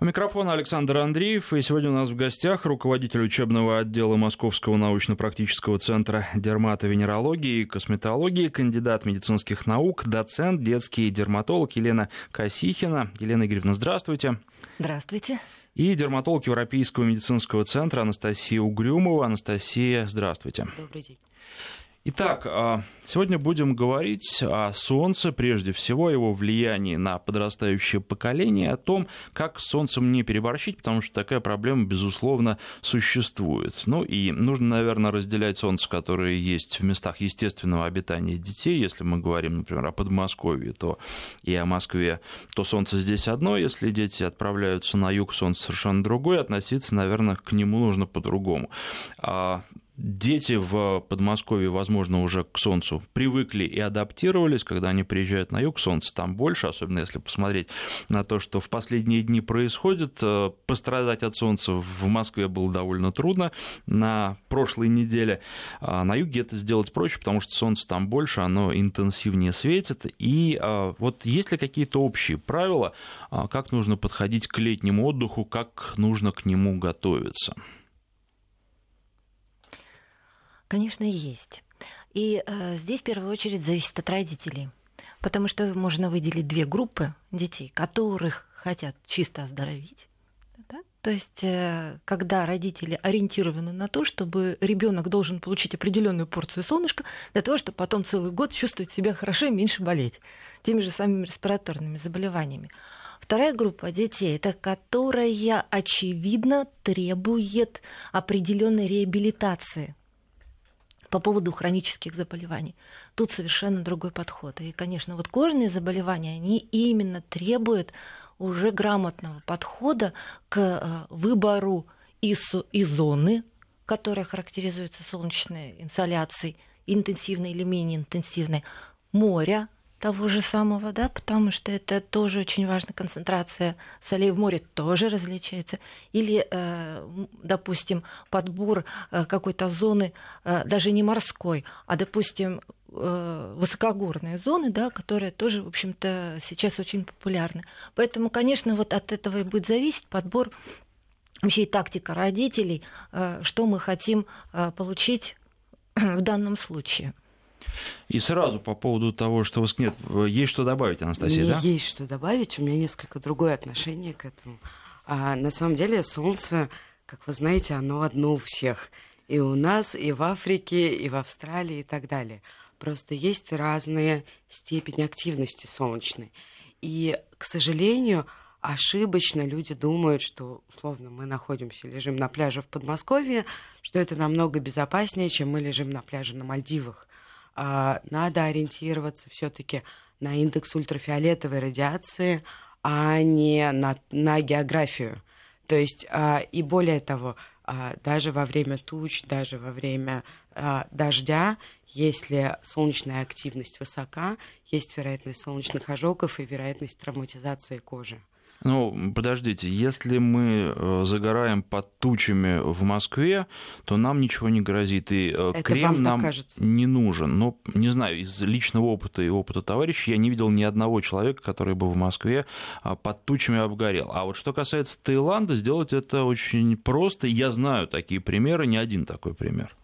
У микрофона Александр Андреев, и сегодня у нас в гостях руководитель учебного отдела Московского научно-практического центра дерматовенерологии и косметологии, кандидат медицинских наук, доцент, детский дерматолог Елена Косихина. Елена Игоревна, здравствуйте. Здравствуйте. И дерматолог Европейского медицинского центра Анастасия Угрюмова. Анастасия, здравствуйте. Добрый день. Итак, а, сегодня будем говорить о Солнце, прежде всего, его влиянии на подрастающее поколение, о том, как Солнцем не переборщить, потому что такая проблема, безусловно, существует. Ну и нужно, наверное, разделять Солнце, которое есть в местах естественного обитания детей. Если мы говорим, например, о Подмосковье, то и о Москве, то Солнце здесь одно. Если дети отправляются на юг, Солнце совершенно другое. Относиться, наверное, к нему нужно по-другому. Дети в Подмосковье, возможно, уже к Солнцу привыкли и адаптировались. Когда они приезжают на юг, Солнца там больше, особенно если посмотреть на то, что в последние дни происходит. Э, пострадать от Солнца в Москве было довольно трудно на прошлой неделе. А на юге это сделать проще, потому что Солнце там больше, оно интенсивнее светит. И э, вот есть ли какие-то общие правила, э, как нужно подходить к летнему отдыху, как нужно к нему готовиться? Конечно, есть. И э, здесь в первую очередь зависит от родителей. Потому что можно выделить две группы детей, которых хотят чисто оздоровить. Да? То есть, э, когда родители ориентированы на то, чтобы ребенок должен получить определенную порцию солнышка для того, чтобы потом целый год чувствовать себя хорошо и меньше болеть теми же самыми респираторными заболеваниями. Вторая группа детей, это которая очевидно требует определенной реабилитации по поводу хронических заболеваний. Тут совершенно другой подход. И, конечно, вот кожные заболевания, они именно требуют уже грамотного подхода к э, выбору и, и зоны, которая характеризуется солнечной инсоляцией, интенсивной или менее интенсивной, моря, того же самого, да, потому что это тоже очень важно, концентрация солей в море тоже различается. Или, э, допустим, подбор э, какой-то зоны, э, даже не морской, а, допустим, высокогорные зоны, да, которые тоже, в общем-то, сейчас очень популярны. Поэтому, конечно, вот от этого и будет зависеть подбор вообще и тактика родителей, что мы хотим получить в данном случае. И сразу по поводу того, что вас нет, есть что добавить, Анастасия, Мне да? Есть что добавить, у меня несколько другое отношение к этому. А, на самом деле Солнце, как вы знаете, оно одно у всех. И у нас, и в Африке, и в Австралии, и так далее. Просто есть разные степени активности солнечной. И, к сожалению, ошибочно люди думают, что, условно, мы находимся, лежим на пляже в Подмосковье, что это намного безопаснее, чем мы лежим на пляже на Мальдивах. А, надо ориентироваться все-таки на индекс ультрафиолетовой радиации, а не на, на географию. То есть, а, и более того, а, даже во время туч, даже во время дождя, если солнечная активность высока, есть вероятность солнечных ожогов и вероятность травматизации кожи. Ну, подождите, если мы э, загораем под тучами в Москве, то нам ничего не грозит, и э, Это крем нам кажется. не нужен. Но, не знаю, из личного опыта и опыта товарищей я не видел ни одного человека, который бы в Москве а, под тучами обгорел. А вот что касается Таиланда, сделать это очень просто. Я знаю такие примеры, не один такой пример.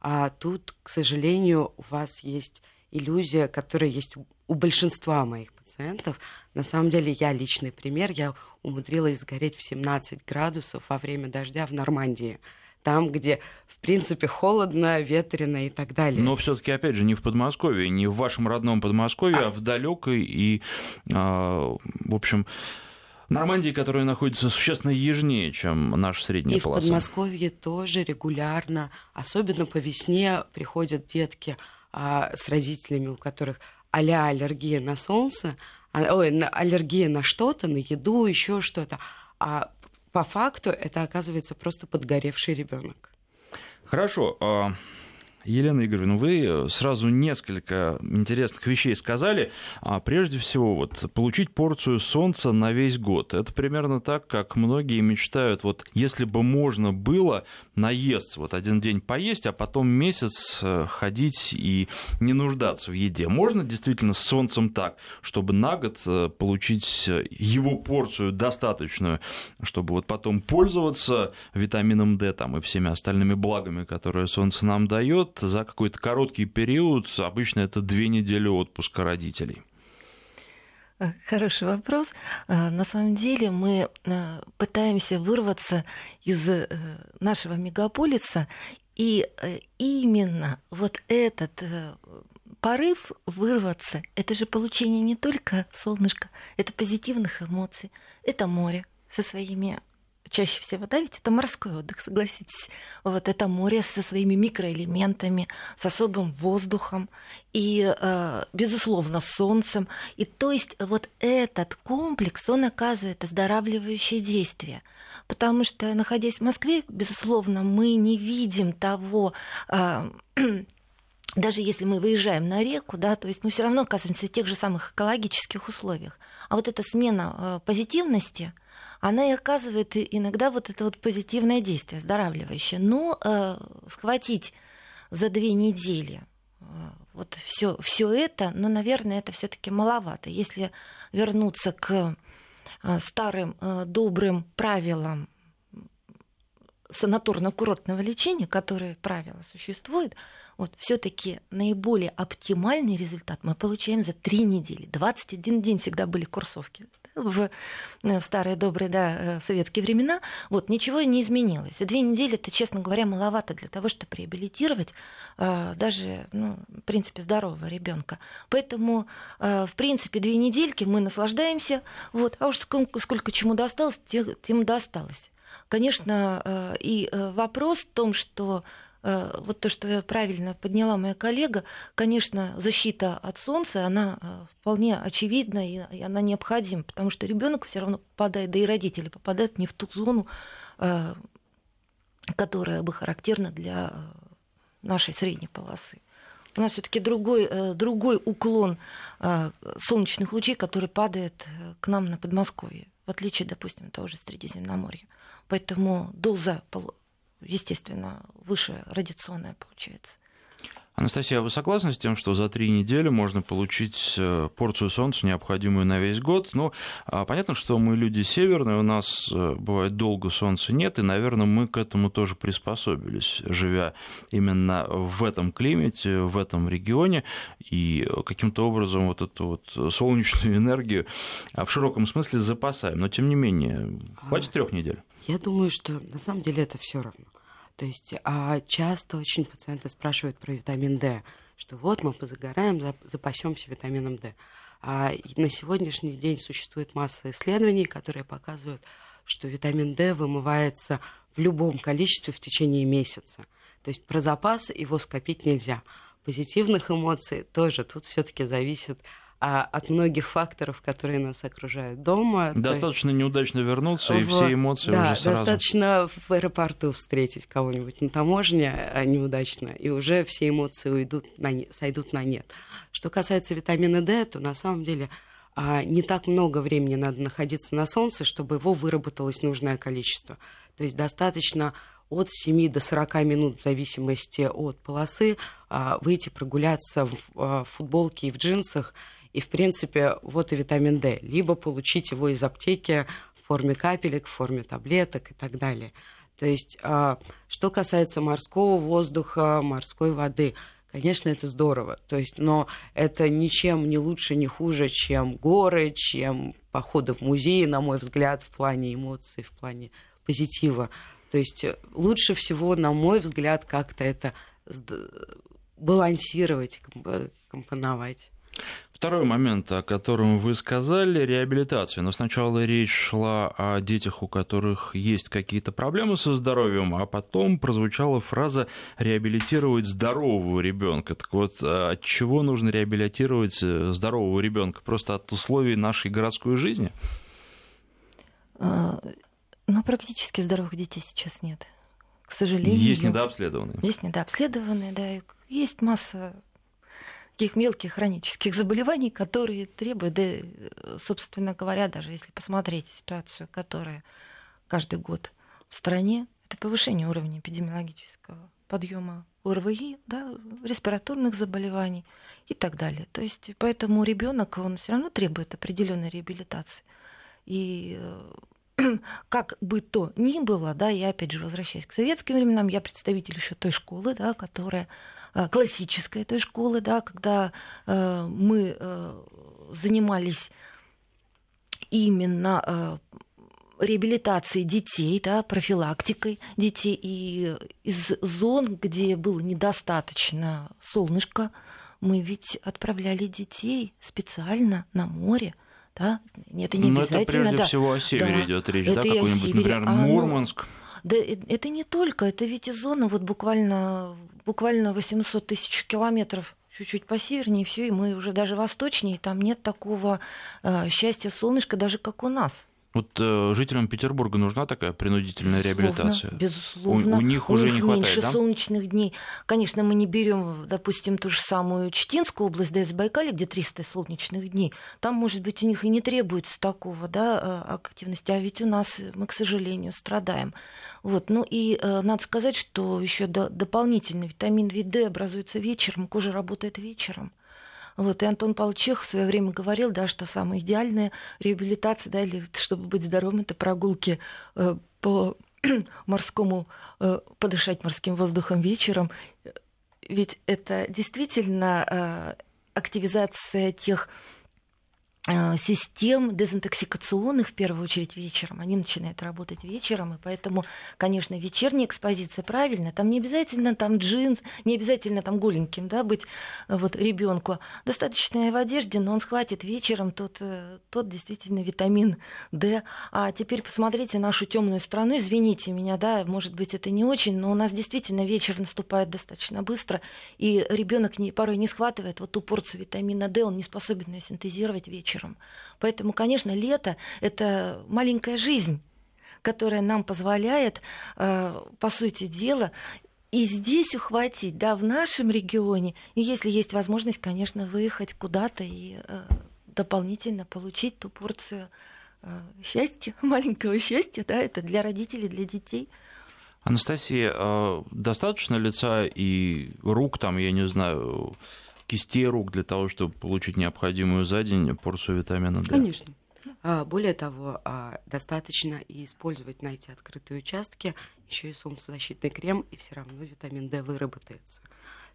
А тут, к сожалению, у вас есть иллюзия, которая есть у большинства моих пациентов. На самом деле я личный пример. Я умудрилась сгореть в 17 градусов во время дождя в Нормандии. Там, где, в принципе, холодно, ветрено и так далее. Но все-таки, опять же, не в Подмосковье, не в вашем родном Подмосковье, а, а в далекой и, а, в общем, Нормандии, которая находится существенно южнее, чем наша средняя и полоса. И в Подмосковье тоже регулярно, особенно по весне, приходят детки а, с родителями, у которых а аллергия на солнце, а, ой, на, аллергия на что-то, на еду, еще что-то. А по факту это оказывается просто подгоревший ребенок. Хорошо. Елена Игоревна, вы сразу несколько интересных вещей сказали. А прежде всего, вот, получить порцию солнца на весь год. Это примерно так, как многие мечтают, вот если бы можно было наесться, вот один день поесть, а потом месяц э, ходить и не нуждаться в еде. Можно действительно с солнцем так, чтобы на год э, получить его порцию достаточную, чтобы вот потом пользоваться витамином D там, и всеми остальными благами, которые солнце нам дает, за какой-то короткий период, обычно это две недели отпуска родителей. Э, хороший вопрос. Э, на самом деле мы э, пытаемся вырваться из нашего мегаполиса, и именно вот этот порыв вырваться, это же получение не только солнышка, это позитивных эмоций, это море со своими чаще всего, да, ведь это морской отдых, согласитесь. Вот это море со своими микроэлементами, с особым воздухом и, э, безусловно, солнцем. И то есть вот этот комплекс, он оказывает оздоравливающее действие. Потому что, находясь в Москве, безусловно, мы не видим того э, даже если мы выезжаем на реку, да, то есть мы все равно оказываемся в тех же самых экологических условиях. А вот эта смена э, позитивности, она и оказывает иногда вот это вот позитивное действие, оздоравливающее. Но э, схватить за две недели э, вот все, все это, ну, наверное, это все-таки маловато. Если вернуться к э, старым э, добрым правилам санаторно-курортного лечения, которые правила существуют, вот все-таки наиболее оптимальный результат мы получаем за три недели. 21 день всегда были курсовки в, э, в старые добрые да, э, советские времена. Вот, ничего не изменилось. Две недели это, честно говоря, маловато для того, чтобы реабилитировать э, даже, ну, в принципе, здорового ребенка. Поэтому, э, в принципе, две недельки мы наслаждаемся. Вот, а уж сколько, сколько чему досталось, тем досталось. Конечно, э, и вопрос в том, что вот то, что правильно подняла моя коллега, конечно, защита от солнца, она э, вполне очевидна и она необходима, потому что ребенок все равно попадает, да и родители попадают не в ту зону, э, которая бы характерна для нашей средней полосы. У нас все-таки другой, другой уклон солнечных лучей, который падает к нам на Подмосковье, в отличие, допустим, того же Средиземноморья. Поэтому доза естественно, выше радиационная получается. Анастасия, а вы согласны с тем, что за три недели можно получить э, порцию солнца, необходимую на весь год? Ну, а понятно, что мы люди северные, у нас э, бывает долго солнца нет, и, наверное, мы к этому тоже приспособились, живя именно в этом климате, в этом регионе, и каким-то образом вот эту вот солнечную энергию а, в широком смысле запасаем. Но, тем не менее, хватит трех недель. Я думаю, что на самом деле это все равно. То есть а часто очень пациенты спрашивают про витамин D, что вот мы позагораем, запасемся витамином D. А на сегодняшний день существует масса исследований, которые показывают, что витамин D вымывается в любом количестве в течение месяца. То есть про запас его скопить нельзя. Позитивных эмоций тоже тут все-таки зависит а от многих факторов, которые нас окружают дома. Достаточно есть... неудачно вернуться, в... и все эмоции да, уже сразу... достаточно в аэропорту встретить кого-нибудь на таможне а, неудачно, и уже все эмоции уйдут на... сойдут на нет. Что касается витамина D, то на самом деле а, не так много времени надо находиться на солнце, чтобы его выработалось нужное количество. То есть достаточно от 7 до 40 минут в зависимости от полосы а, выйти прогуляться в футболке и в джинсах – и, в принципе, вот и витамин D. Либо получить его из аптеки в форме капелек, в форме таблеток и так далее. То есть, а, что касается морского воздуха, морской воды, конечно, это здорово. То есть, но это ничем не лучше, не хуже, чем горы, чем походы в музей, на мой взгляд, в плане эмоций, в плане позитива. То есть лучше всего, на мой взгляд, как-то это балансировать, компоновать. Второй момент, о котором вы сказали, реабилитация. Но сначала речь шла о детях, у которых есть какие-то проблемы со здоровьем, а потом прозвучала фраза реабилитировать здорового ребенка. Так вот, а от чего нужно реабилитировать э, здорового ребенка? Просто от условий нашей городской жизни? А, ну, практически здоровых детей сейчас нет к сожалению. Есть недообследованные. Есть недообследованные, да. Есть масса таких мелких хронических заболеваний, которые требуют, да, собственно говоря, даже если посмотреть ситуацию, которая каждый год в стране, это повышение уровня эпидемиологического подъема ОРВИ, да, респираторных заболеваний и так далее. То есть поэтому ребенок он все равно требует определенной реабилитации. И э, как бы то ни было, да, я опять же возвращаюсь к советским временам, я представитель еще той школы, да, которая классической той школы, да, когда э, мы э, занимались именно э, реабилитацией детей, да, профилактикой детей. И из зон, где было недостаточно солнышка, мы ведь отправляли детей специально на море. Да? Это не Но обязательно. это прежде да. всего о севере да. идет речь, это да, какой-нибудь, например, а, Мурманск. Ну, да, это не только, это ведь и зона вот буквально, буквально 800 тысяч километров чуть-чуть по севернее, все, и мы уже даже восточнее, там нет такого э, счастья солнышка, даже как у нас. Вот э, жителям Петербурга нужна такая принудительная реабилитация? Безусловно. У, у них уже них не хватает, меньше да? солнечных дней. Конечно, мы не берем, допустим, ту же самую Читинскую область, да, из Байкале, где 300 солнечных дней. Там, может быть, у них и не требуется такого, да, э, активности. А ведь у нас мы, к сожалению, страдаем. Вот. Ну и э, надо сказать, что еще до, дополнительно витамин D образуется вечером, кожа работает вечером. Вот, и Антон Павлович в свое время говорил, да, что самая идеальная реабилитация, да, или чтобы быть здоровым, это прогулки э, по морскому, э, подышать морским воздухом вечером. Ведь это действительно э, активизация тех систем дезинтоксикационных, в первую очередь, вечером. Они начинают работать вечером, и поэтому, конечно, вечерняя экспозиция правильно. Там не обязательно там джинс, не обязательно там голеньким да, быть вот, ребенку. Достаточно в одежде, но он схватит вечером тот, э, тот действительно витамин D. А теперь посмотрите нашу темную страну. Извините меня, да, может быть, это не очень, но у нас действительно вечер наступает достаточно быстро, и ребенок не, порой не схватывает вот ту порцию витамина D, он не способен ее синтезировать вечером вечером. Поэтому, конечно, лето — это маленькая жизнь, которая нам позволяет, э, по сути дела, и здесь ухватить, да, в нашем регионе, если есть возможность, конечно, выехать куда-то и э, дополнительно получить ту порцию э, счастья, маленького счастья, да, это для родителей, для детей. Анастасия, достаточно лица и рук, там, я не знаю, кистей рук для того, чтобы получить необходимую за день порцию витамина D? Конечно. А, более того, а, достаточно использовать на эти открытые участки еще и солнцезащитный крем, и все равно витамин D выработается.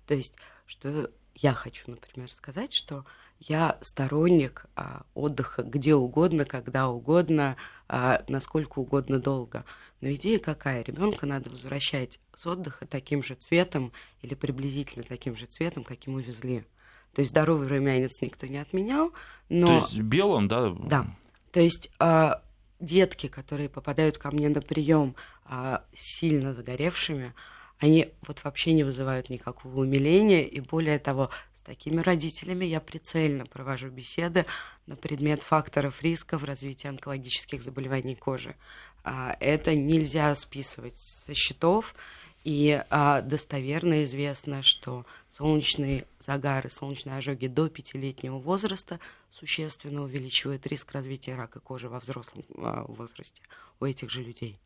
То есть, что я хочу, например, сказать, что я сторонник а, отдыха где угодно, когда угодно, а, насколько угодно долго. Но идея какая? Ребенка надо возвращать с отдыха таким же цветом или приблизительно таким же цветом, каким увезли. То есть здоровый румянец никто не отменял, но... То есть белым, да? Да. То есть а, детки, которые попадают ко мне на прием а, сильно загоревшими, они вот вообще не вызывают никакого умиления, и более того, такими родителями я прицельно провожу беседы на предмет факторов риска в развитии онкологических заболеваний кожи. А, это нельзя списывать со счетов, и а, достоверно известно, что солнечные загары, солнечные ожоги до пятилетнего возраста существенно увеличивают риск развития рака кожи во взрослом а, возрасте у этих же людей.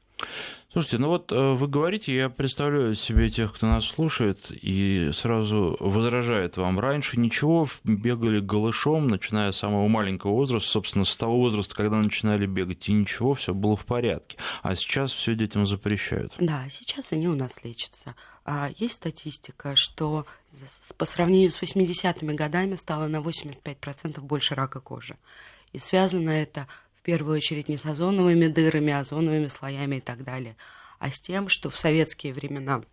Слушайте, ну вот э, вы говорите, я представляю себе тех, кто нас слушает, и сразу возражает вам. Раньше ничего, бегали голышом, начиная с самого маленького возраста, собственно, с того возраста, когда начинали бегать, и ничего, все было в порядке. А сейчас все детям запрещают. Да, сейчас они у нас лечатся. А есть статистика, что по сравнению с 80-ми годами стало на 85% больше рака кожи. И связано это первую очередь не с озоновыми дырами, а озоновыми слоями и так далее, а с тем, что в советские времена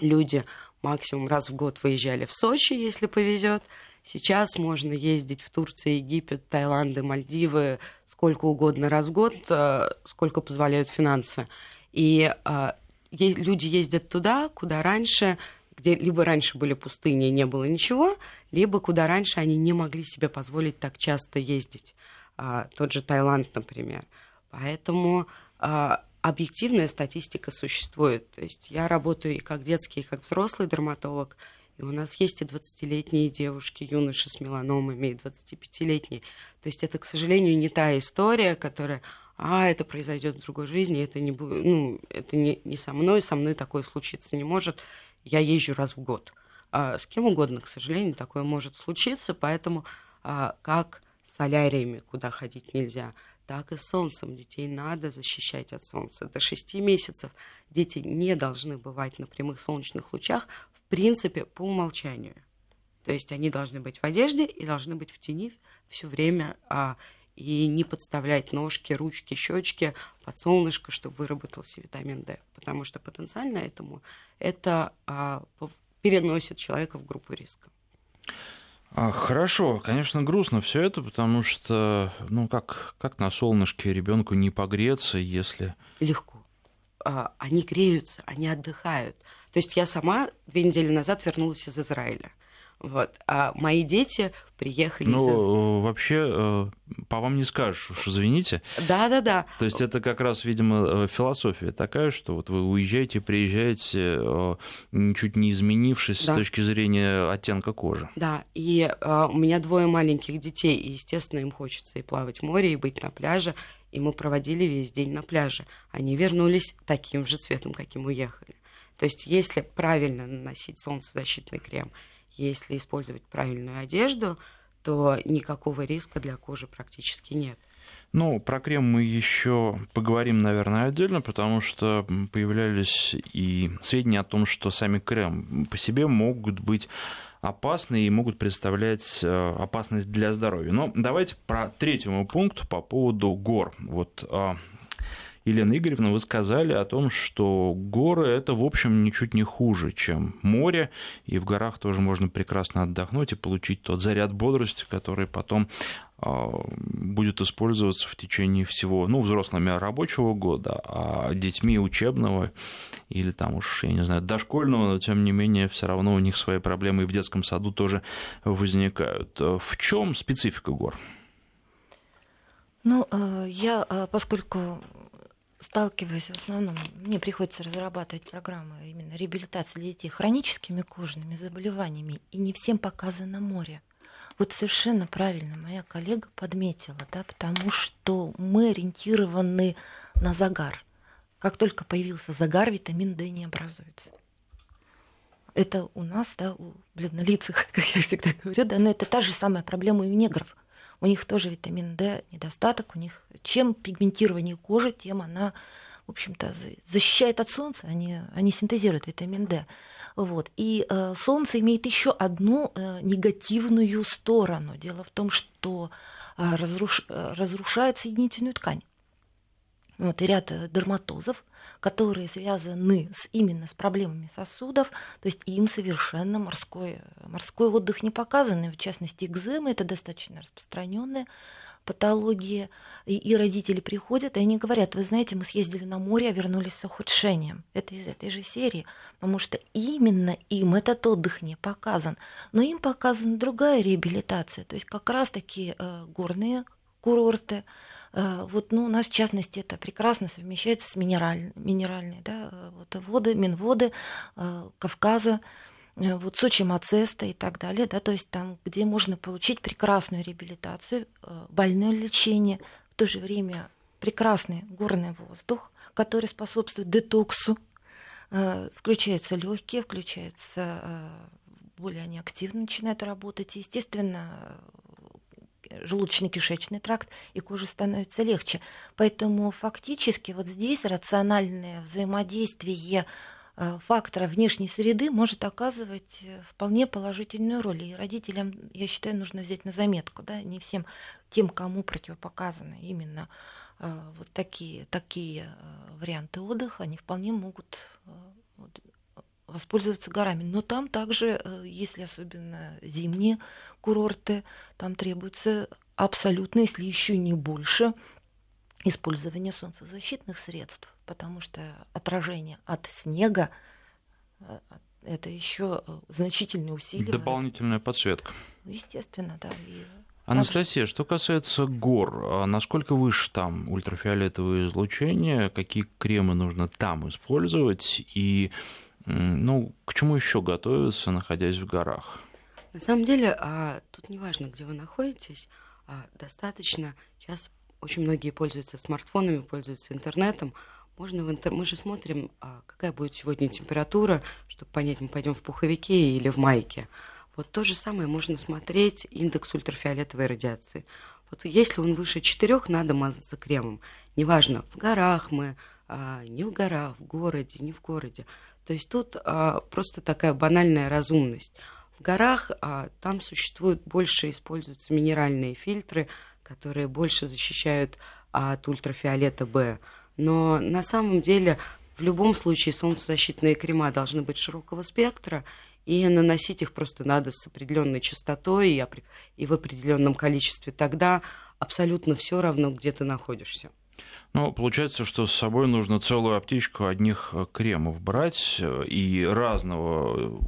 люди максимум раз в год выезжали в Сочи, если повезет. Сейчас можно ездить в Турцию, Египет, Таиланд, Мальдивы сколько угодно раз в год, э, сколько позволяют финансы. И э, люди ездят туда, куда раньше где либо раньше были пустыни и не было ничего, либо куда раньше они не могли себе позволить так часто ездить а, тот же Таиланд, например. Поэтому а, объективная статистика существует. То есть я работаю и как детский, и как взрослый дерматолог, и у нас есть и 20-летние девушки, юноши с меланомами, и 25-летние. То есть это, к сожалению, не та история, которая, а, это произойдет в другой жизни, это не будет, ну, это не, не со мной, со мной такое случиться не может. Я езжу раз в год. А с кем угодно, к сожалению, такое может случиться, поэтому а, как соляриями, куда ходить нельзя, так и солнцем. Детей надо защищать от солнца. До 6 месяцев дети не должны бывать на прямых солнечных лучах, в принципе, по умолчанию. То есть они должны быть в одежде и должны быть в тени все время, а, и не подставлять ножки, ручки, щечки под солнышко, чтобы выработался витамин D. Потому что потенциально этому это а, переносит человека в группу риска. А, хорошо, конечно, грустно все это, потому что, ну, как, как на солнышке ребенку не погреться, если... Легко. А, они греются, они отдыхают. То есть я сама две недели назад вернулась из Израиля. Вот. А мои дети приехали ну, из... Ну, вообще, э, по вам не скажешь, уж извините. Да-да-да. То есть это как раз, видимо, э, философия такая, что вот вы уезжаете, приезжаете, э, ничуть не изменившись да. с точки зрения оттенка кожи. Да, и у меня двое маленьких детей, и, естественно, им хочется и плавать в море, и быть на пляже, и мы проводили весь день на пляже. Они вернулись таким же цветом, каким уехали. То есть если правильно наносить солнцезащитный крем – если использовать правильную одежду, то никакого риска для кожи практически нет. Ну, про крем мы еще поговорим, наверное, отдельно, потому что появлялись и сведения о том, что сами крем по себе могут быть опасны и могут представлять э, опасность для здоровья. Но давайте про третьему пункту по поводу гор. Вот а, Елена Игоревна, вы сказали о том, что горы это, в общем, ничуть не хуже, чем море, и в горах тоже можно прекрасно отдохнуть и получить тот заряд бодрости, который потом а, будет использоваться в течение всего, ну, взрослыми рабочего года, а детьми учебного или там уж, я не знаю, дошкольного, но тем не менее все равно у них свои проблемы и в детском саду тоже возникают. В чем специфика гор? Ну, э, я, э, поскольку сталкиваюсь в основном, мне приходится разрабатывать программы именно реабилитации для детей хроническими кожными заболеваниями, и не всем показано море. Вот совершенно правильно моя коллега подметила, да, потому что мы ориентированы на загар. Как только появился загар, витамин D не образуется. Это у нас, да, у бледнолицых, как я всегда говорю, да, но это та же самая проблема и у негров у них тоже витамин D недостаток, у них чем пигментирование кожи, тем она, в общем-то, защищает от солнца, они, они синтезируют витамин D. Вот. И э, солнце имеет еще одну э, негативную сторону. Дело в том, что э, разруш, э, разрушает соединительную ткань. Вот, и ряд э, дерматозов, которые связаны с, именно с проблемами сосудов, то есть им совершенно морской, морской отдых не показан, и в частности экземы, это достаточно распространенная патология, и, и родители приходят, и они говорят, вы знаете, мы съездили на море, а вернулись с ухудшением. Это из этой же серии, потому что именно им этот отдых не показан, но им показана другая реабилитация, то есть как раз-таки э, горные курорты, Э, вот, ну, у нас, в частности, это прекрасно совмещается с минераль, минеральной, да, э, вот, воды, минводы э, Кавказа, вот Сочи Мацеста и так далее, да, то есть там, где можно получить прекрасную реабилитацию, больное лечение, в то же время прекрасный горный воздух, который способствует детоксу, включаются легкие, включается более они активно начинают работать. И, естественно, желудочно-кишечный тракт, и коже становится легче. Поэтому фактически вот здесь рациональное взаимодействие э, фактора внешней среды может оказывать э, вполне положительную роль. И родителям, я считаю, нужно взять на заметку, да, не всем тем, кому противопоказаны именно э, вот такие, такие варианты отдыха, они вполне могут воспользоваться горами. Но там также, э, если особенно зимние курорты, там требуется абсолютно, если еще не больше, использование солнцезащитных средств, потому что отражение от снега э, это еще э, значительные усилия. Дополнительная подсветка. Естественно, да. И Анастасия, что касается гор, а насколько выше там ультрафиолетовое излучение, какие кремы нужно там использовать и ну, к чему еще готовиться, находясь в горах? На самом деле, а, тут не важно, где вы находитесь, а, достаточно, сейчас очень многие пользуются смартфонами, пользуются интернетом, можно в интер... Мы же смотрим, а, какая будет сегодня температура, чтобы понять, мы пойдем в пуховике или в майке. Вот то же самое можно смотреть индекс ультрафиолетовой радиации. Вот если он выше 4, надо мазаться кремом. Неважно, в горах мы, а, не в горах, в городе, не в городе. То есть тут а, просто такая банальная разумность. В горах а, там существуют больше, используются минеральные фильтры, которые больше защищают от ультрафиолета Б. Но на самом деле в любом случае солнцезащитные крема должны быть широкого спектра, и наносить их просто надо с определенной частотой и в определенном количестве. Тогда абсолютно все равно, где ты находишься. Ну, получается, что с собой нужно целую аптечку одних э, кремов брать э, и разного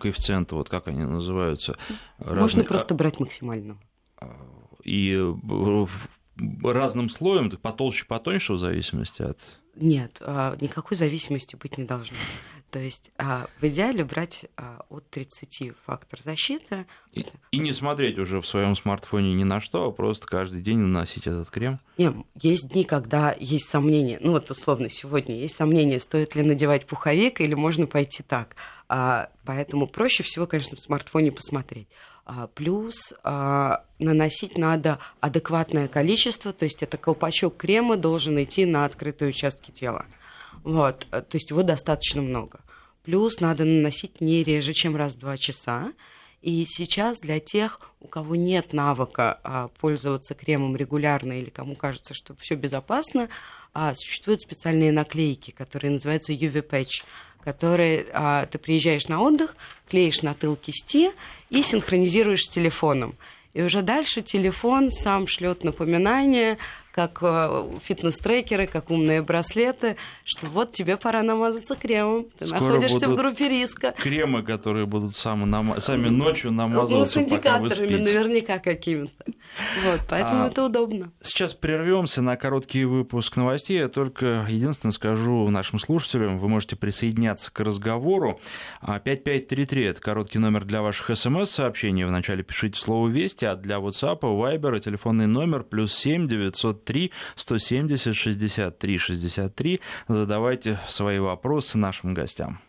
коэффициента, вот как они называются. Можно разных... просто брать максимально. А, и разным слоем, потолще, потоньше, в зависимости от... Нет, а, никакой зависимости быть не должно. То есть а, в идеале брать а, от 30 фактор защиты. И, и не смотреть уже в своем смартфоне ни на что, а просто каждый день наносить этот крем? Нет, есть дни, когда есть сомнения. Ну вот условно сегодня есть сомнения, стоит ли надевать пуховик или можно пойти так. А, поэтому проще всего, конечно, в смартфоне посмотреть. А, плюс а, наносить надо адекватное количество, то есть это колпачок крема должен идти на открытые участки тела. Вот, э, то есть его достаточно много. Плюс надо наносить не реже, чем раз в два часа. И сейчас для тех, у кого нет навыка а, пользоваться кремом регулярно или кому кажется, что все безопасно, а, существуют специальные наклейки, которые называются UV Patch, которые а, ты приезжаешь на отдых, клеишь на тыл кисти и синхронизируешь с телефоном. И уже дальше телефон сам шлет напоминание как э, фитнес-трекеры, как умные браслеты, что вот тебе пора намазаться кремом. Ты Скоро находишься в группе риска. Кремы, которые будут сами, нам... сами ночью намазываться, ну, с индикаторами наверняка какими-то. Вот, поэтому а, это удобно. Сейчас прервемся на короткий выпуск новостей. Я только единственное скажу нашим слушателям, вы можете присоединяться к разговору. 5533 – это короткий номер для ваших смс-сообщений. Вначале пишите слово «Вести», а для WhatsApp, Viber и телефонный номер плюс 7 900 903 170 63 63. Задавайте свои вопросы нашим гостям.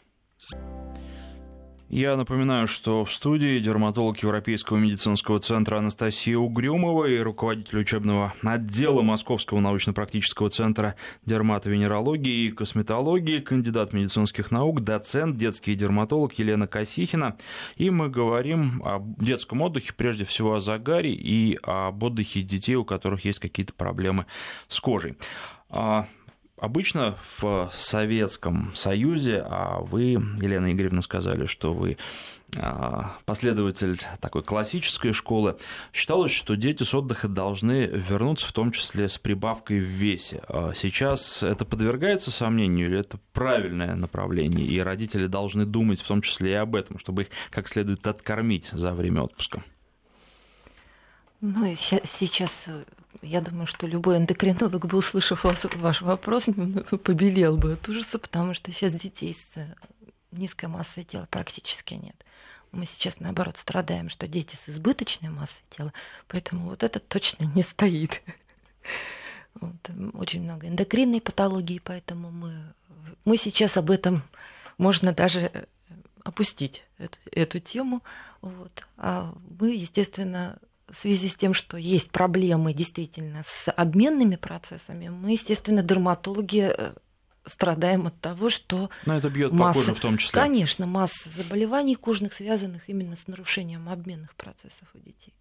Я напоминаю, что в студии дерматолог Европейского медицинского центра Анастасия Угрюмова и руководитель учебного отдела Московского научно-практического центра дерматовенерологии и косметологии, кандидат медицинских наук, доцент, детский дерматолог Елена Косихина. И мы говорим о детском отдыхе, прежде всего о загаре и об отдыхе детей, у которых есть какие-то проблемы с кожей. Обычно в Советском Союзе, а вы, Елена Игоревна, сказали, что вы а, последователь такой классической школы, считалось, что дети с отдыха должны вернуться, в том числе с прибавкой в весе. А сейчас это подвергается сомнению или это правильное направление, и родители должны думать в том числе и об этом, чтобы их как следует откормить за время отпуска? Ну, сейчас я думаю, что любой эндокринолог бы, услышав вас, ваш вопрос, побелел бы от ужаса, потому что сейчас детей с э, низкой массой тела практически нет. Мы сейчас, наоборот, страдаем, что дети с избыточной массой тела, поэтому вот это точно не стоит. Вот. Очень много эндокринной патологии, поэтому мы, мы сейчас об этом можно даже э, опустить эту, эту тему. Вот. А мы, естественно, в связи с тем, что есть проблемы действительно с обменными процессами, мы, естественно, дерматологи э, страдаем от того, что Но это бьет масса, по коже в том числе. Конечно, масса заболеваний кожных, связанных именно с нарушением обменных процессов у детей.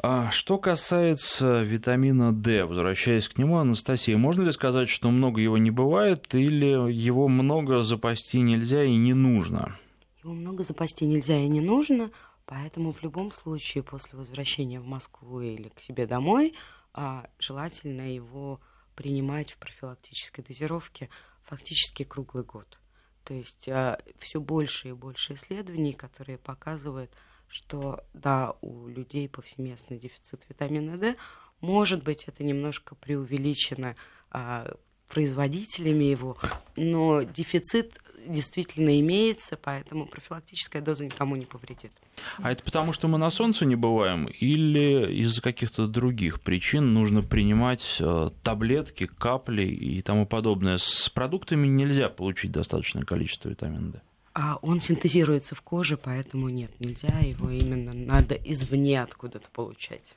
А что касается витамина D, возвращаясь к нему, Анастасия, можно ли сказать, что много его не бывает, или его много запасти нельзя и не нужно? Его много запасти нельзя и не нужно. Поэтому в любом случае после возвращения в Москву или к себе домой а, желательно его принимать в профилактической дозировке фактически круглый год. То есть а, все больше и больше исследований, которые показывают, что да, у людей повсеместный дефицит витамина D, может быть, это немножко преувеличено а, производителями его, но дефицит действительно имеется, поэтому профилактическая доза никому не повредит. А это потому, что мы на солнце не бываем, или из-за каких-то других причин нужно принимать э, таблетки, капли и тому подобное? С продуктами нельзя получить достаточное количество витамина D. А он синтезируется в коже, поэтому нет, нельзя его именно надо извне откуда-то получать.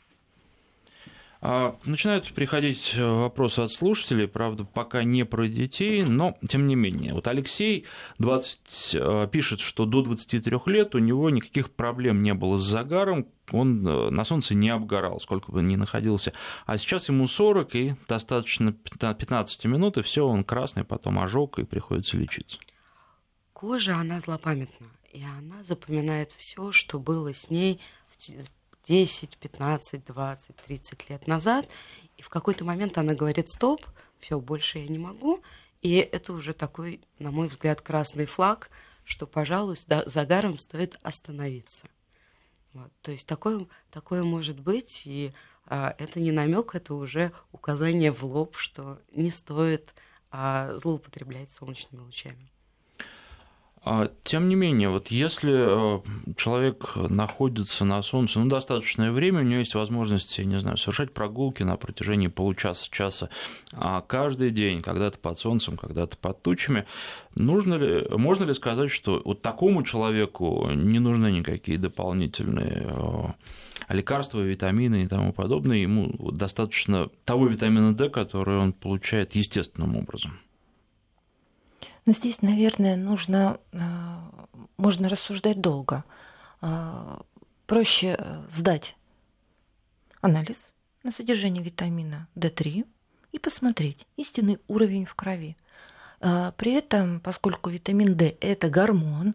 А, начинают приходить э, вопросы от слушателей, правда, пока не про детей, но тем не менее. Вот Алексей 20, э, пишет, что до 23 лет у него никаких проблем не было с загаром, он э, на солнце не обгорал, сколько бы ни находился. А сейчас ему 40, и достаточно 15 минут, и все, он красный, потом ожог, и приходится лечиться. Кожа, она злопамятна, и она запоминает все, что было с ней 10, 15, 20, 30 лет назад, и в какой-то момент она говорит, стоп, все, больше я не могу, и это уже такой, на мой взгляд, красный флаг, что, пожалуй, да, загаром стоит остановиться. Вот, то есть такое, такое может быть, и а, это не намек, это уже указание в лоб, что не стоит а, злоупотреблять солнечными лучами. А, тем не менее, вот если э, человек находится на солнце ну, достаточное время, у него есть возможность, я не знаю, совершать прогулки на протяжении получаса-часа а каждый день, когда-то под солнцем, когда-то под тучами, нужно ли, можно ли сказать, что вот такому человеку не нужны никакие дополнительные э, лекарства, витамины и тому подобное, ему достаточно того витамина D, который он получает естественным образом? Но здесь, наверное, нужно, э, можно рассуждать долго. Э, проще э, сдать анализ на содержание витамина D3 и посмотреть истинный уровень в крови. При этом, поскольку витамин D – это гормон,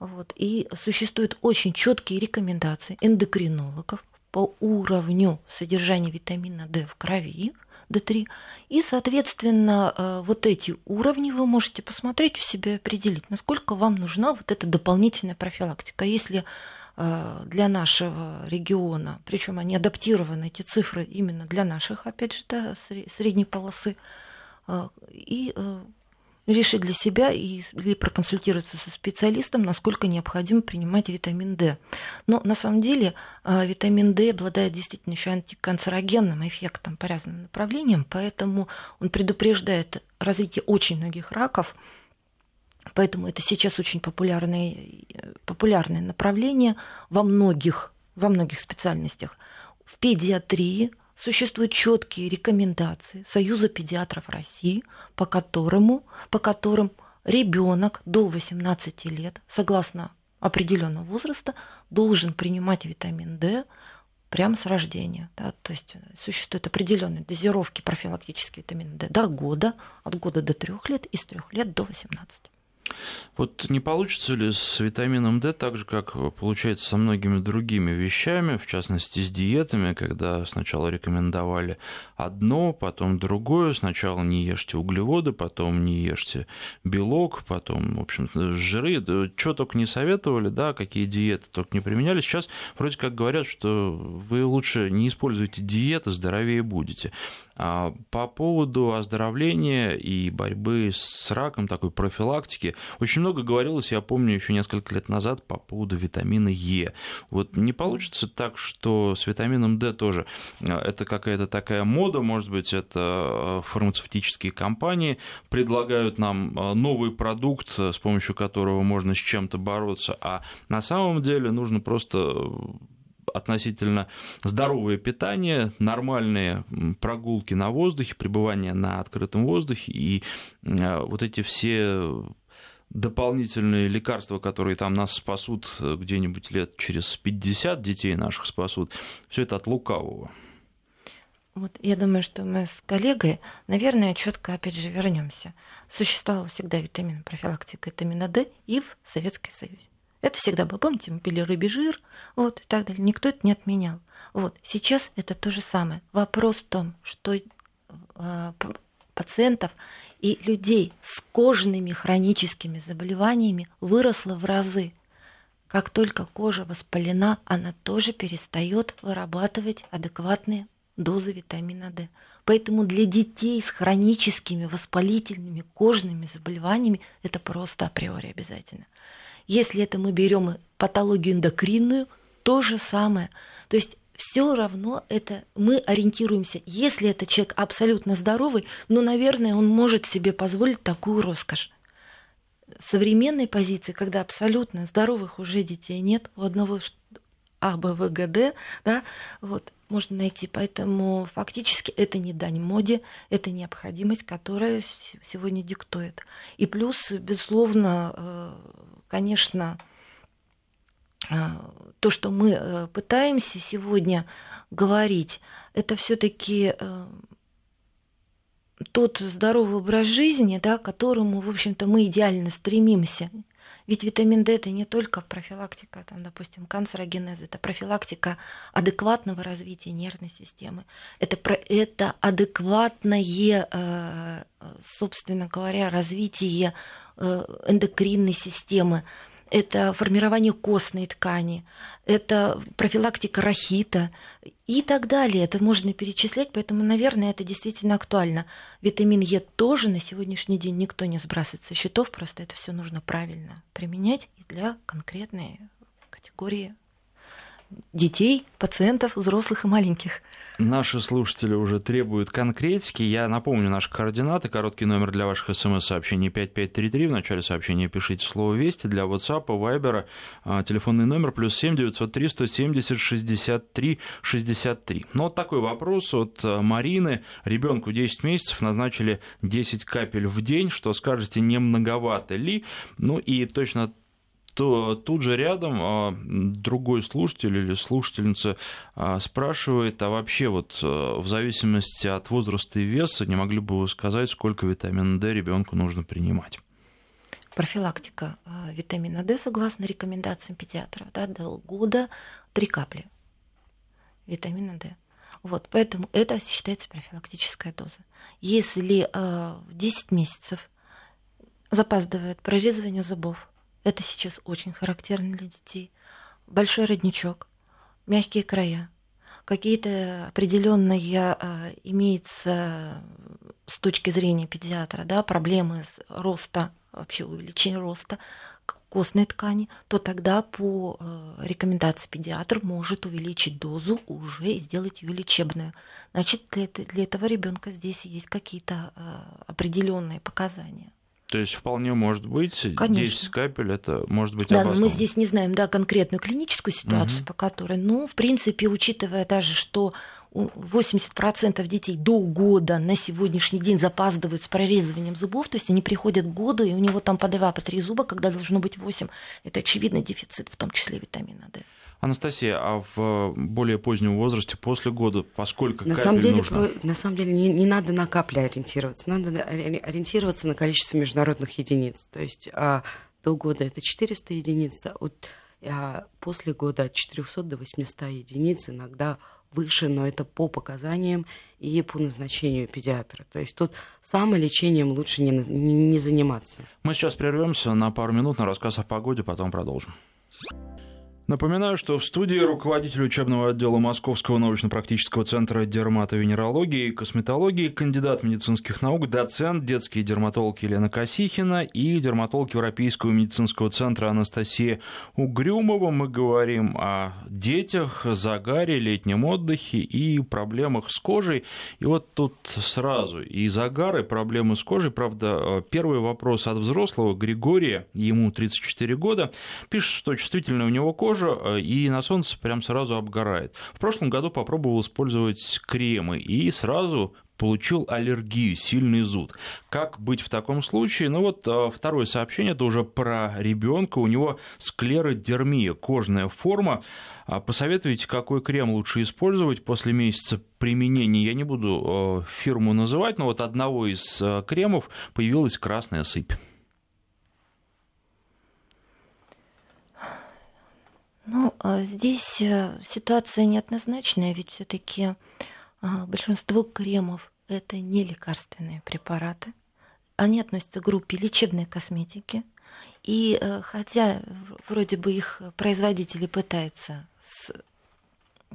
вот, и существуют очень четкие рекомендации эндокринологов по уровню содержания витамина D в крови, D3. И, соответственно, э, вот эти уровни вы можете посмотреть у себя и определить, насколько вам нужна вот эта дополнительная профилактика. Если э, для нашего региона, причем они адаптированы, эти цифры именно для наших, опять же, да, средней полосы, э, и решить для себя и, или проконсультироваться со специалистом, насколько необходимо принимать витамин D. Но на самом деле а, витамин D обладает действительно еще антиканцерогенным эффектом по разным направлениям, поэтому он предупреждает развитие очень многих раков, поэтому это сейчас очень популярное, популярное направление во многих, во многих специальностях. В педиатрии – существуют четкие рекомендации Союза педиатров России, по, которому, по которым ребенок до 18 лет, согласно определенного возраста, должен принимать витамин D прямо с рождения. Да? То есть существуют определенные дозировки профилактического витамина D до года, от года до трех лет и с трех лет до 18. Вот не получится ли с витамином D так же, как получается со многими другими вещами, в частности с диетами, когда сначала рекомендовали одно, потом другое, сначала не ешьте углеводы, потом не ешьте белок, потом, в общем, жиры, что только не советовали, да, какие диеты только не применяли. Сейчас вроде как говорят, что вы лучше не используйте диеты, здоровее будете. А по поводу оздоровления и борьбы с раком, такой профилактики, очень много говорилось, я помню, еще несколько лет назад по поводу витамина Е. Вот не получится так, что с витамином D тоже а, это какая-то такая мода, может быть, это а, фармацевтические компании предлагают нам новый продукт, с помощью которого можно с чем-то бороться, а на самом деле нужно просто относительно здоровое питание, нормальные прогулки на воздухе, пребывание на открытом воздухе и э, вот эти все дополнительные лекарства, которые там нас спасут э, где-нибудь лет через 50, детей наших спасут, все это от лукавого. Вот я думаю, что мы с коллегой, наверное, четко опять же вернемся. Существовала всегда витамин профилактика витамина D и в Советском Союзе. Это всегда было. Помните, мы пили рыбий жир, вот, и так далее. Никто это не отменял. Вот. Сейчас это то же самое. Вопрос в том, что э, пациентов и людей с кожными хроническими заболеваниями выросло в разы. как только кожа воспалена, она тоже перестает вырабатывать адекватные дозы витамина D. Поэтому для детей с хроническими воспалительными кожными заболеваниями это просто априори обязательно. Если это мы берем патологию эндокринную, то же самое. То есть все равно это мы ориентируемся. Если это человек абсолютно здоровый, ну, наверное, он может себе позволить такую роскошь. В современной позиции, когда абсолютно здоровых уже детей нет, у одного А, Б, В, Г, Д, да, вот, можно найти. Поэтому фактически это не дань моде, это необходимость, которая сегодня диктует. И плюс, безусловно, э, конечно, а, то, что мы э, пытаемся сегодня говорить, это все-таки э, тот здоровый образ жизни, да, к которому, в общем-то, мы идеально стремимся. Ведь витамин D это не только профилактика, там, допустим, канцерогенеза, это профилактика адекватного развития нервной системы, это, про, это адекватное, э, собственно говоря, развитие эндокринной системы это формирование костной ткани, это профилактика рахита и так далее. Это можно перечислять, поэтому, наверное, это действительно актуально. Витамин Е тоже на сегодняшний день никто не сбрасывает со счетов, просто это все нужно правильно применять и для конкретной категории детей, пациентов, взрослых и маленьких. Наши слушатели уже требуют конкретики. Я напомню наши координаты. Короткий номер для ваших смс-сообщений 5533. В начале сообщения пишите слово «Вести». Для WhatsApp, Viber а, телефонный номер плюс 7 903 170 63 63. Но вот такой вопрос от а, Марины. Ребенку 10 месяцев назначили 10 капель в день. Что скажете, не многовато ли? Ну и точно то тут же рядом а, другой слушатель или слушательница а, спрашивает, а вообще вот а, в зависимости от возраста и веса не могли бы вы сказать, сколько витамина D ребенку нужно принимать? Профилактика витамина D, согласно рекомендациям педиатров, да, до года 3 капли витамина D. Вот, поэтому это считается профилактическая доза. Если э, в 10 месяцев запаздывает прорезывание зубов, это сейчас очень характерно для детей. Большой родничок, мягкие края, какие-то определенные э, имеется с точки зрения педиатра да, проблемы с роста, вообще увеличения роста костной ткани, то тогда по э, рекомендации педиатр может увеличить дозу уже и сделать ее лечебную. Значит, для, для этого ребенка здесь есть какие-то э, определенные показания. То есть вполне может быть Конечно. 10 капель, это может быть Да, но мы здесь не знаем да, конкретную клиническую ситуацию, угу. по которой, ну, в принципе, учитывая даже, что 80% детей до года на сегодняшний день запаздывают с прорезыванием зубов, то есть они приходят к году, и у него там по 2, по 3 зуба, когда должно быть 8. Это очевидный дефицит, в том числе витамина D. Анастасия, а в более позднем возрасте, после года, поскольку на самом деле, нужно? Про, на самом деле не, не надо на капли ориентироваться, надо ориентироваться на количество международных единиц. То есть а, до года это 400 единиц, от, а после года от 400 до 800 единиц, иногда выше, но это по показаниям и по назначению педиатра. То есть тут самолечением лучше не, не, не заниматься. Мы сейчас прервемся на пару минут на рассказ о погоде, потом продолжим. Напоминаю, что в студии руководитель учебного отдела Московского научно-практического центра дерматовенерологии и косметологии, кандидат медицинских наук, доцент, детский дерматолог Елена Косихина и дерматолог Европейского медицинского центра Анастасия Угрюмова. Мы говорим о детях, загаре, летнем отдыхе и проблемах с кожей. И вот тут сразу и загар, и проблемы с кожей. Правда, первый вопрос от взрослого Григория, ему 34 года, пишет, что чувствительная у него кожа, кожа, э, и на солнце прям сразу обгорает. В прошлом году попробовал использовать кремы, и сразу получил аллергию, сильный зуд. Как быть в таком случае? Ну вот э, второе сообщение, это уже про ребенка, у него склеродермия, кожная форма. А посоветуйте, какой крем лучше использовать после месяца применения. Я не буду э, фирму называть, но вот одного из кремов появилась красная сыпь. Ну, а здесь э, ситуация неоднозначная, ведь все-таки а, большинство кремов это не лекарственные препараты, они относятся к группе лечебной косметики. И э, хотя вроде бы их производители пытаются с, э,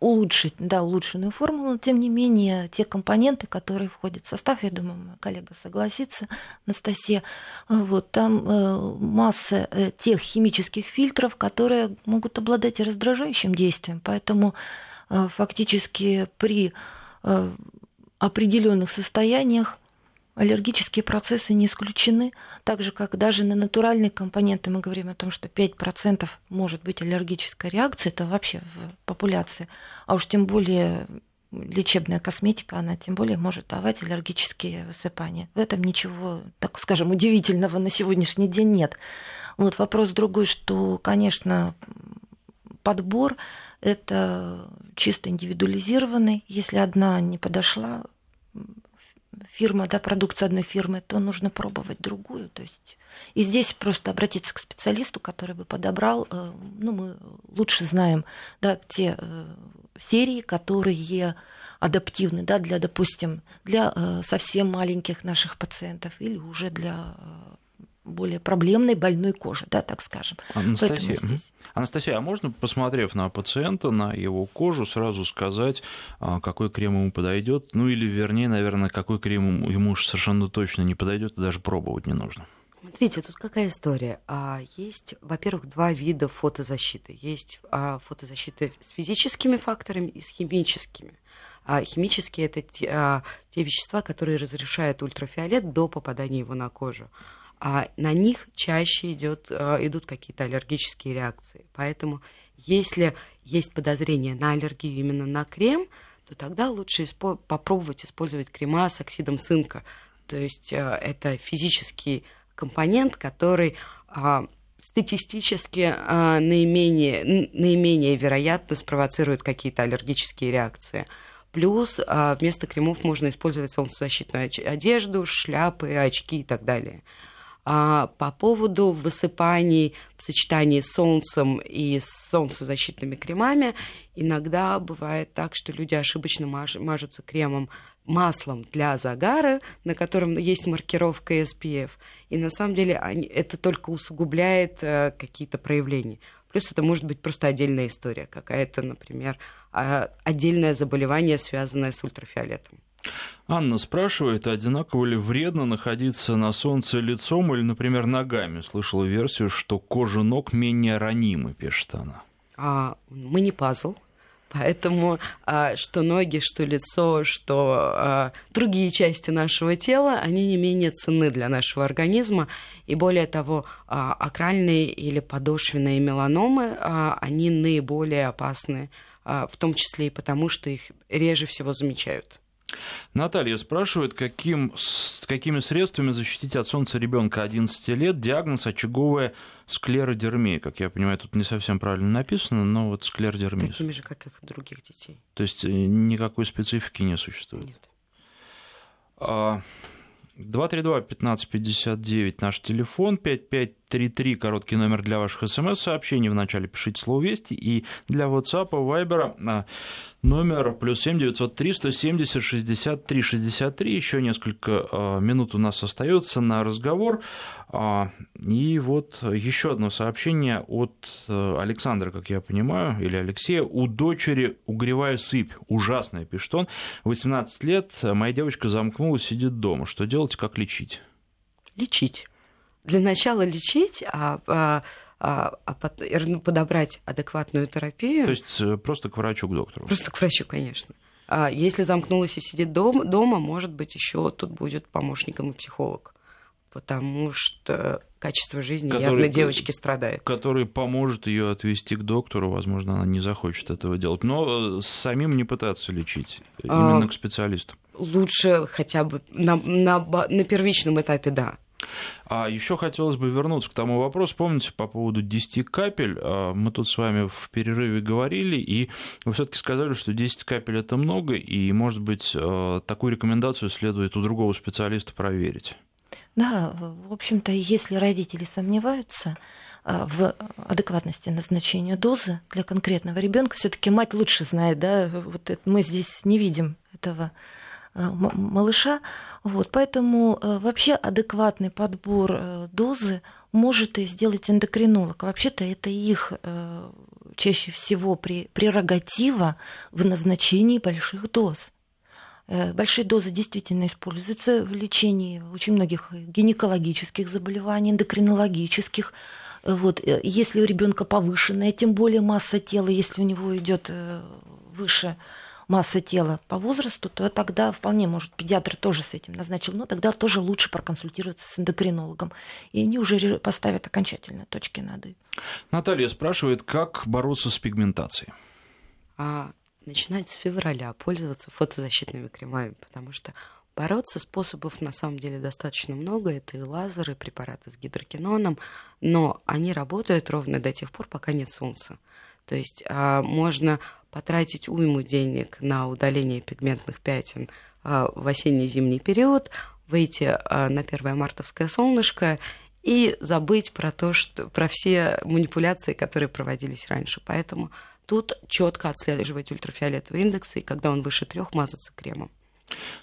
улучшить, да, улучшенную формулу, но тем не менее те компоненты, которые входят в состав, я думаю, моя коллега согласится, Анастасия, вот там э, масса э, тех химических фильтров, которые могут обладать раздражающим действием, поэтому э, фактически при определенных состояниях аллергические процессы не исключены, так же, как даже на натуральные компоненты мы говорим о том, что 5% может быть аллергическая реакция, это вообще в популяции, а уж тем более лечебная косметика, она тем более может давать аллергические высыпания. В этом ничего, так скажем, удивительного на сегодняшний день нет. Вот вопрос другой, что, конечно, подбор это чисто индивидуализированный. Если одна не подошла, фирма, да, продукция одной фирмы, то нужно пробовать другую. То есть и здесь просто обратиться к специалисту, который бы подобрал, э, ну, мы лучше знаем, да, те э, серии, которые адаптивны, да, для, допустим, для э, совсем маленьких наших пациентов или уже для более проблемной больной кожи, да, так скажем. Анастасия, здесь... Анастасия, а можно, посмотрев на пациента, на его кожу, сразу сказать, а, какой крем ему подойдет? Ну или, вернее, наверное, какой крем ему уж совершенно точно не подойдет, и даже пробовать не нужно. Смотрите, тут какая история. А, есть, во-первых, два вида фотозащиты. Есть а, фотозащита с физическими факторами и с химическими. А химические это те, те вещества, которые разрешают ультрафиолет до попадания его на кожу а на них чаще идет, э, идут какие-то аллергические реакции. Поэтому если есть подозрение на аллергию именно на крем, то тогда лучше испо- попробовать использовать крема с оксидом цинка. То есть э, это физический компонент, который а, статистически а, наименее, наименее вероятно спровоцирует какие-то аллергические реакции. Плюс а, вместо кремов можно использовать солнцезащитную одежду, шляпы, очки и так далее. А по поводу высыпаний в сочетании с солнцем и с солнцезащитными кремами, иногда бывает так, что люди ошибочно мажутся кремом маслом для загара, на котором есть маркировка SPF, и на самом деле они, это только усугубляет э, какие-то проявления. Плюс это может быть просто отдельная история, какая-то, например, э, отдельное заболевание, связанное с ультрафиолетом. Анна спрашивает, одинаково ли вредно находиться на солнце лицом или, например, ногами. Слышала версию, что кожа ног менее ранима, пишет она. А, мы не пазл, Поэтому а, что ноги, что лицо, что а, другие части нашего тела, они не менее ценны для нашего организма. И более того, а, акральные или подошвенные меланомы, а, они наиболее опасны, а, в том числе и потому, что их реже всего замечают. Наталья спрашивает, каким, с какими средствами защитить от солнца ребенка 11 лет. Диагноз очаговая склеродермия. Как я понимаю, тут не совсем правильно написано, но вот склеродермия. Такими же, как и у других детей. То есть э, никакой специфики не существует? Нет. 232-1559 наш телефон, 5533 короткий номер для ваших смс-сообщений. Вначале пишите слово «Вести» и для WhatsApp, Viber а, номер плюс 7 903 170 63 63. Еще несколько а, минут у нас остается на разговор. А, и вот еще одно сообщение от э, Александра, как я понимаю, или Алексея. У дочери угревая сыпь. Ужасная, пишет он. 18 лет, моя девочка замкнулась, сидит дома. Что делать, как лечить? Лечить. Для начала лечить, а, а а, а подобрать адекватную терапию. То есть э, просто к врачу, к доктору? Просто к врачу, конечно. А если замкнулась и сидит дом, дома, может быть, еще тут будет помощником и психолог. Потому что качество жизни который, явно девочки страдает. Который поможет ее отвести к доктору, возможно, она не захочет этого делать. Но э, самим не пытаться лечить, именно а, к специалисту. Лучше хотя бы на, на, на первичном этапе, да. А еще хотелось бы вернуться к тому вопросу. Помните, по поводу 10 капель, а, мы тут с вами в перерыве говорили, и вы все-таки сказали, что 10 капель это много, и, может быть, а, такую рекомендацию следует у другого специалиста проверить. Да, в общем-то, если родители сомневаются а, в адекватности назначения дозы для конкретного ребенка, все-таки мать лучше знает, да, вот это, мы здесь не видим этого малыша. Вот, поэтому вообще адекватный подбор дозы может и сделать эндокринолог. Вообще-то это их чаще всего прерогатива в назначении больших доз. Э, большие дозы действительно используются в лечении очень многих гинекологических заболеваний, эндокринологических. Э, вот, э, если у ребенка повышенная, тем более масса тела, если у него идет выше масса тела по возрасту, то тогда вполне может педиатр тоже с этим назначил, но тогда тоже лучше проконсультироваться с эндокринологом. И они уже поставят окончательно точки над «и». Наталья спрашивает, как бороться с пигментацией? А, начинать с февраля пользоваться фотозащитными кремами, потому что бороться способов на самом деле достаточно много. Это и лазеры, и препараты с гидрокиноном, но они работают ровно до тех пор, пока нет солнца. То есть а, можно потратить уйму денег на удаление пигментных пятен а, в осенне-зимний период, выйти а, на первое мартовское солнышко и забыть про то, что про все манипуляции, которые проводились раньше. Поэтому тут четко отслеживать ультрафиолетовые индексы, и когда он выше трех, мазаться кремом.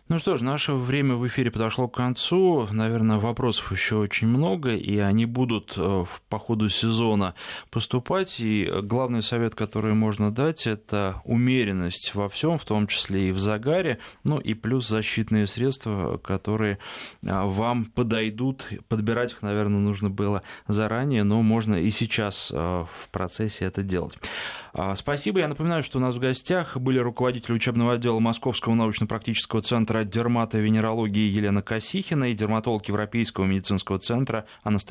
Ну что ж, наше время в эфире подошло к концу. Наверное, вопросов еще очень много, и они будут э, по ходу сезона поступать. И главный совет, который можно дать, это умеренность во всем, в том числе и в загаре, ну и плюс защитные средства, которые а, вам подойдут. Подбирать их, наверное, нужно было заранее, но можно и сейчас э, в процессе это делать. А, спасибо. Я напоминаю, что у нас в гостях были руководители учебного отдела Московского научно-практического центра дерматовенерологии Елена Косихина и дерматолог Европейского медицинского центра Анастасия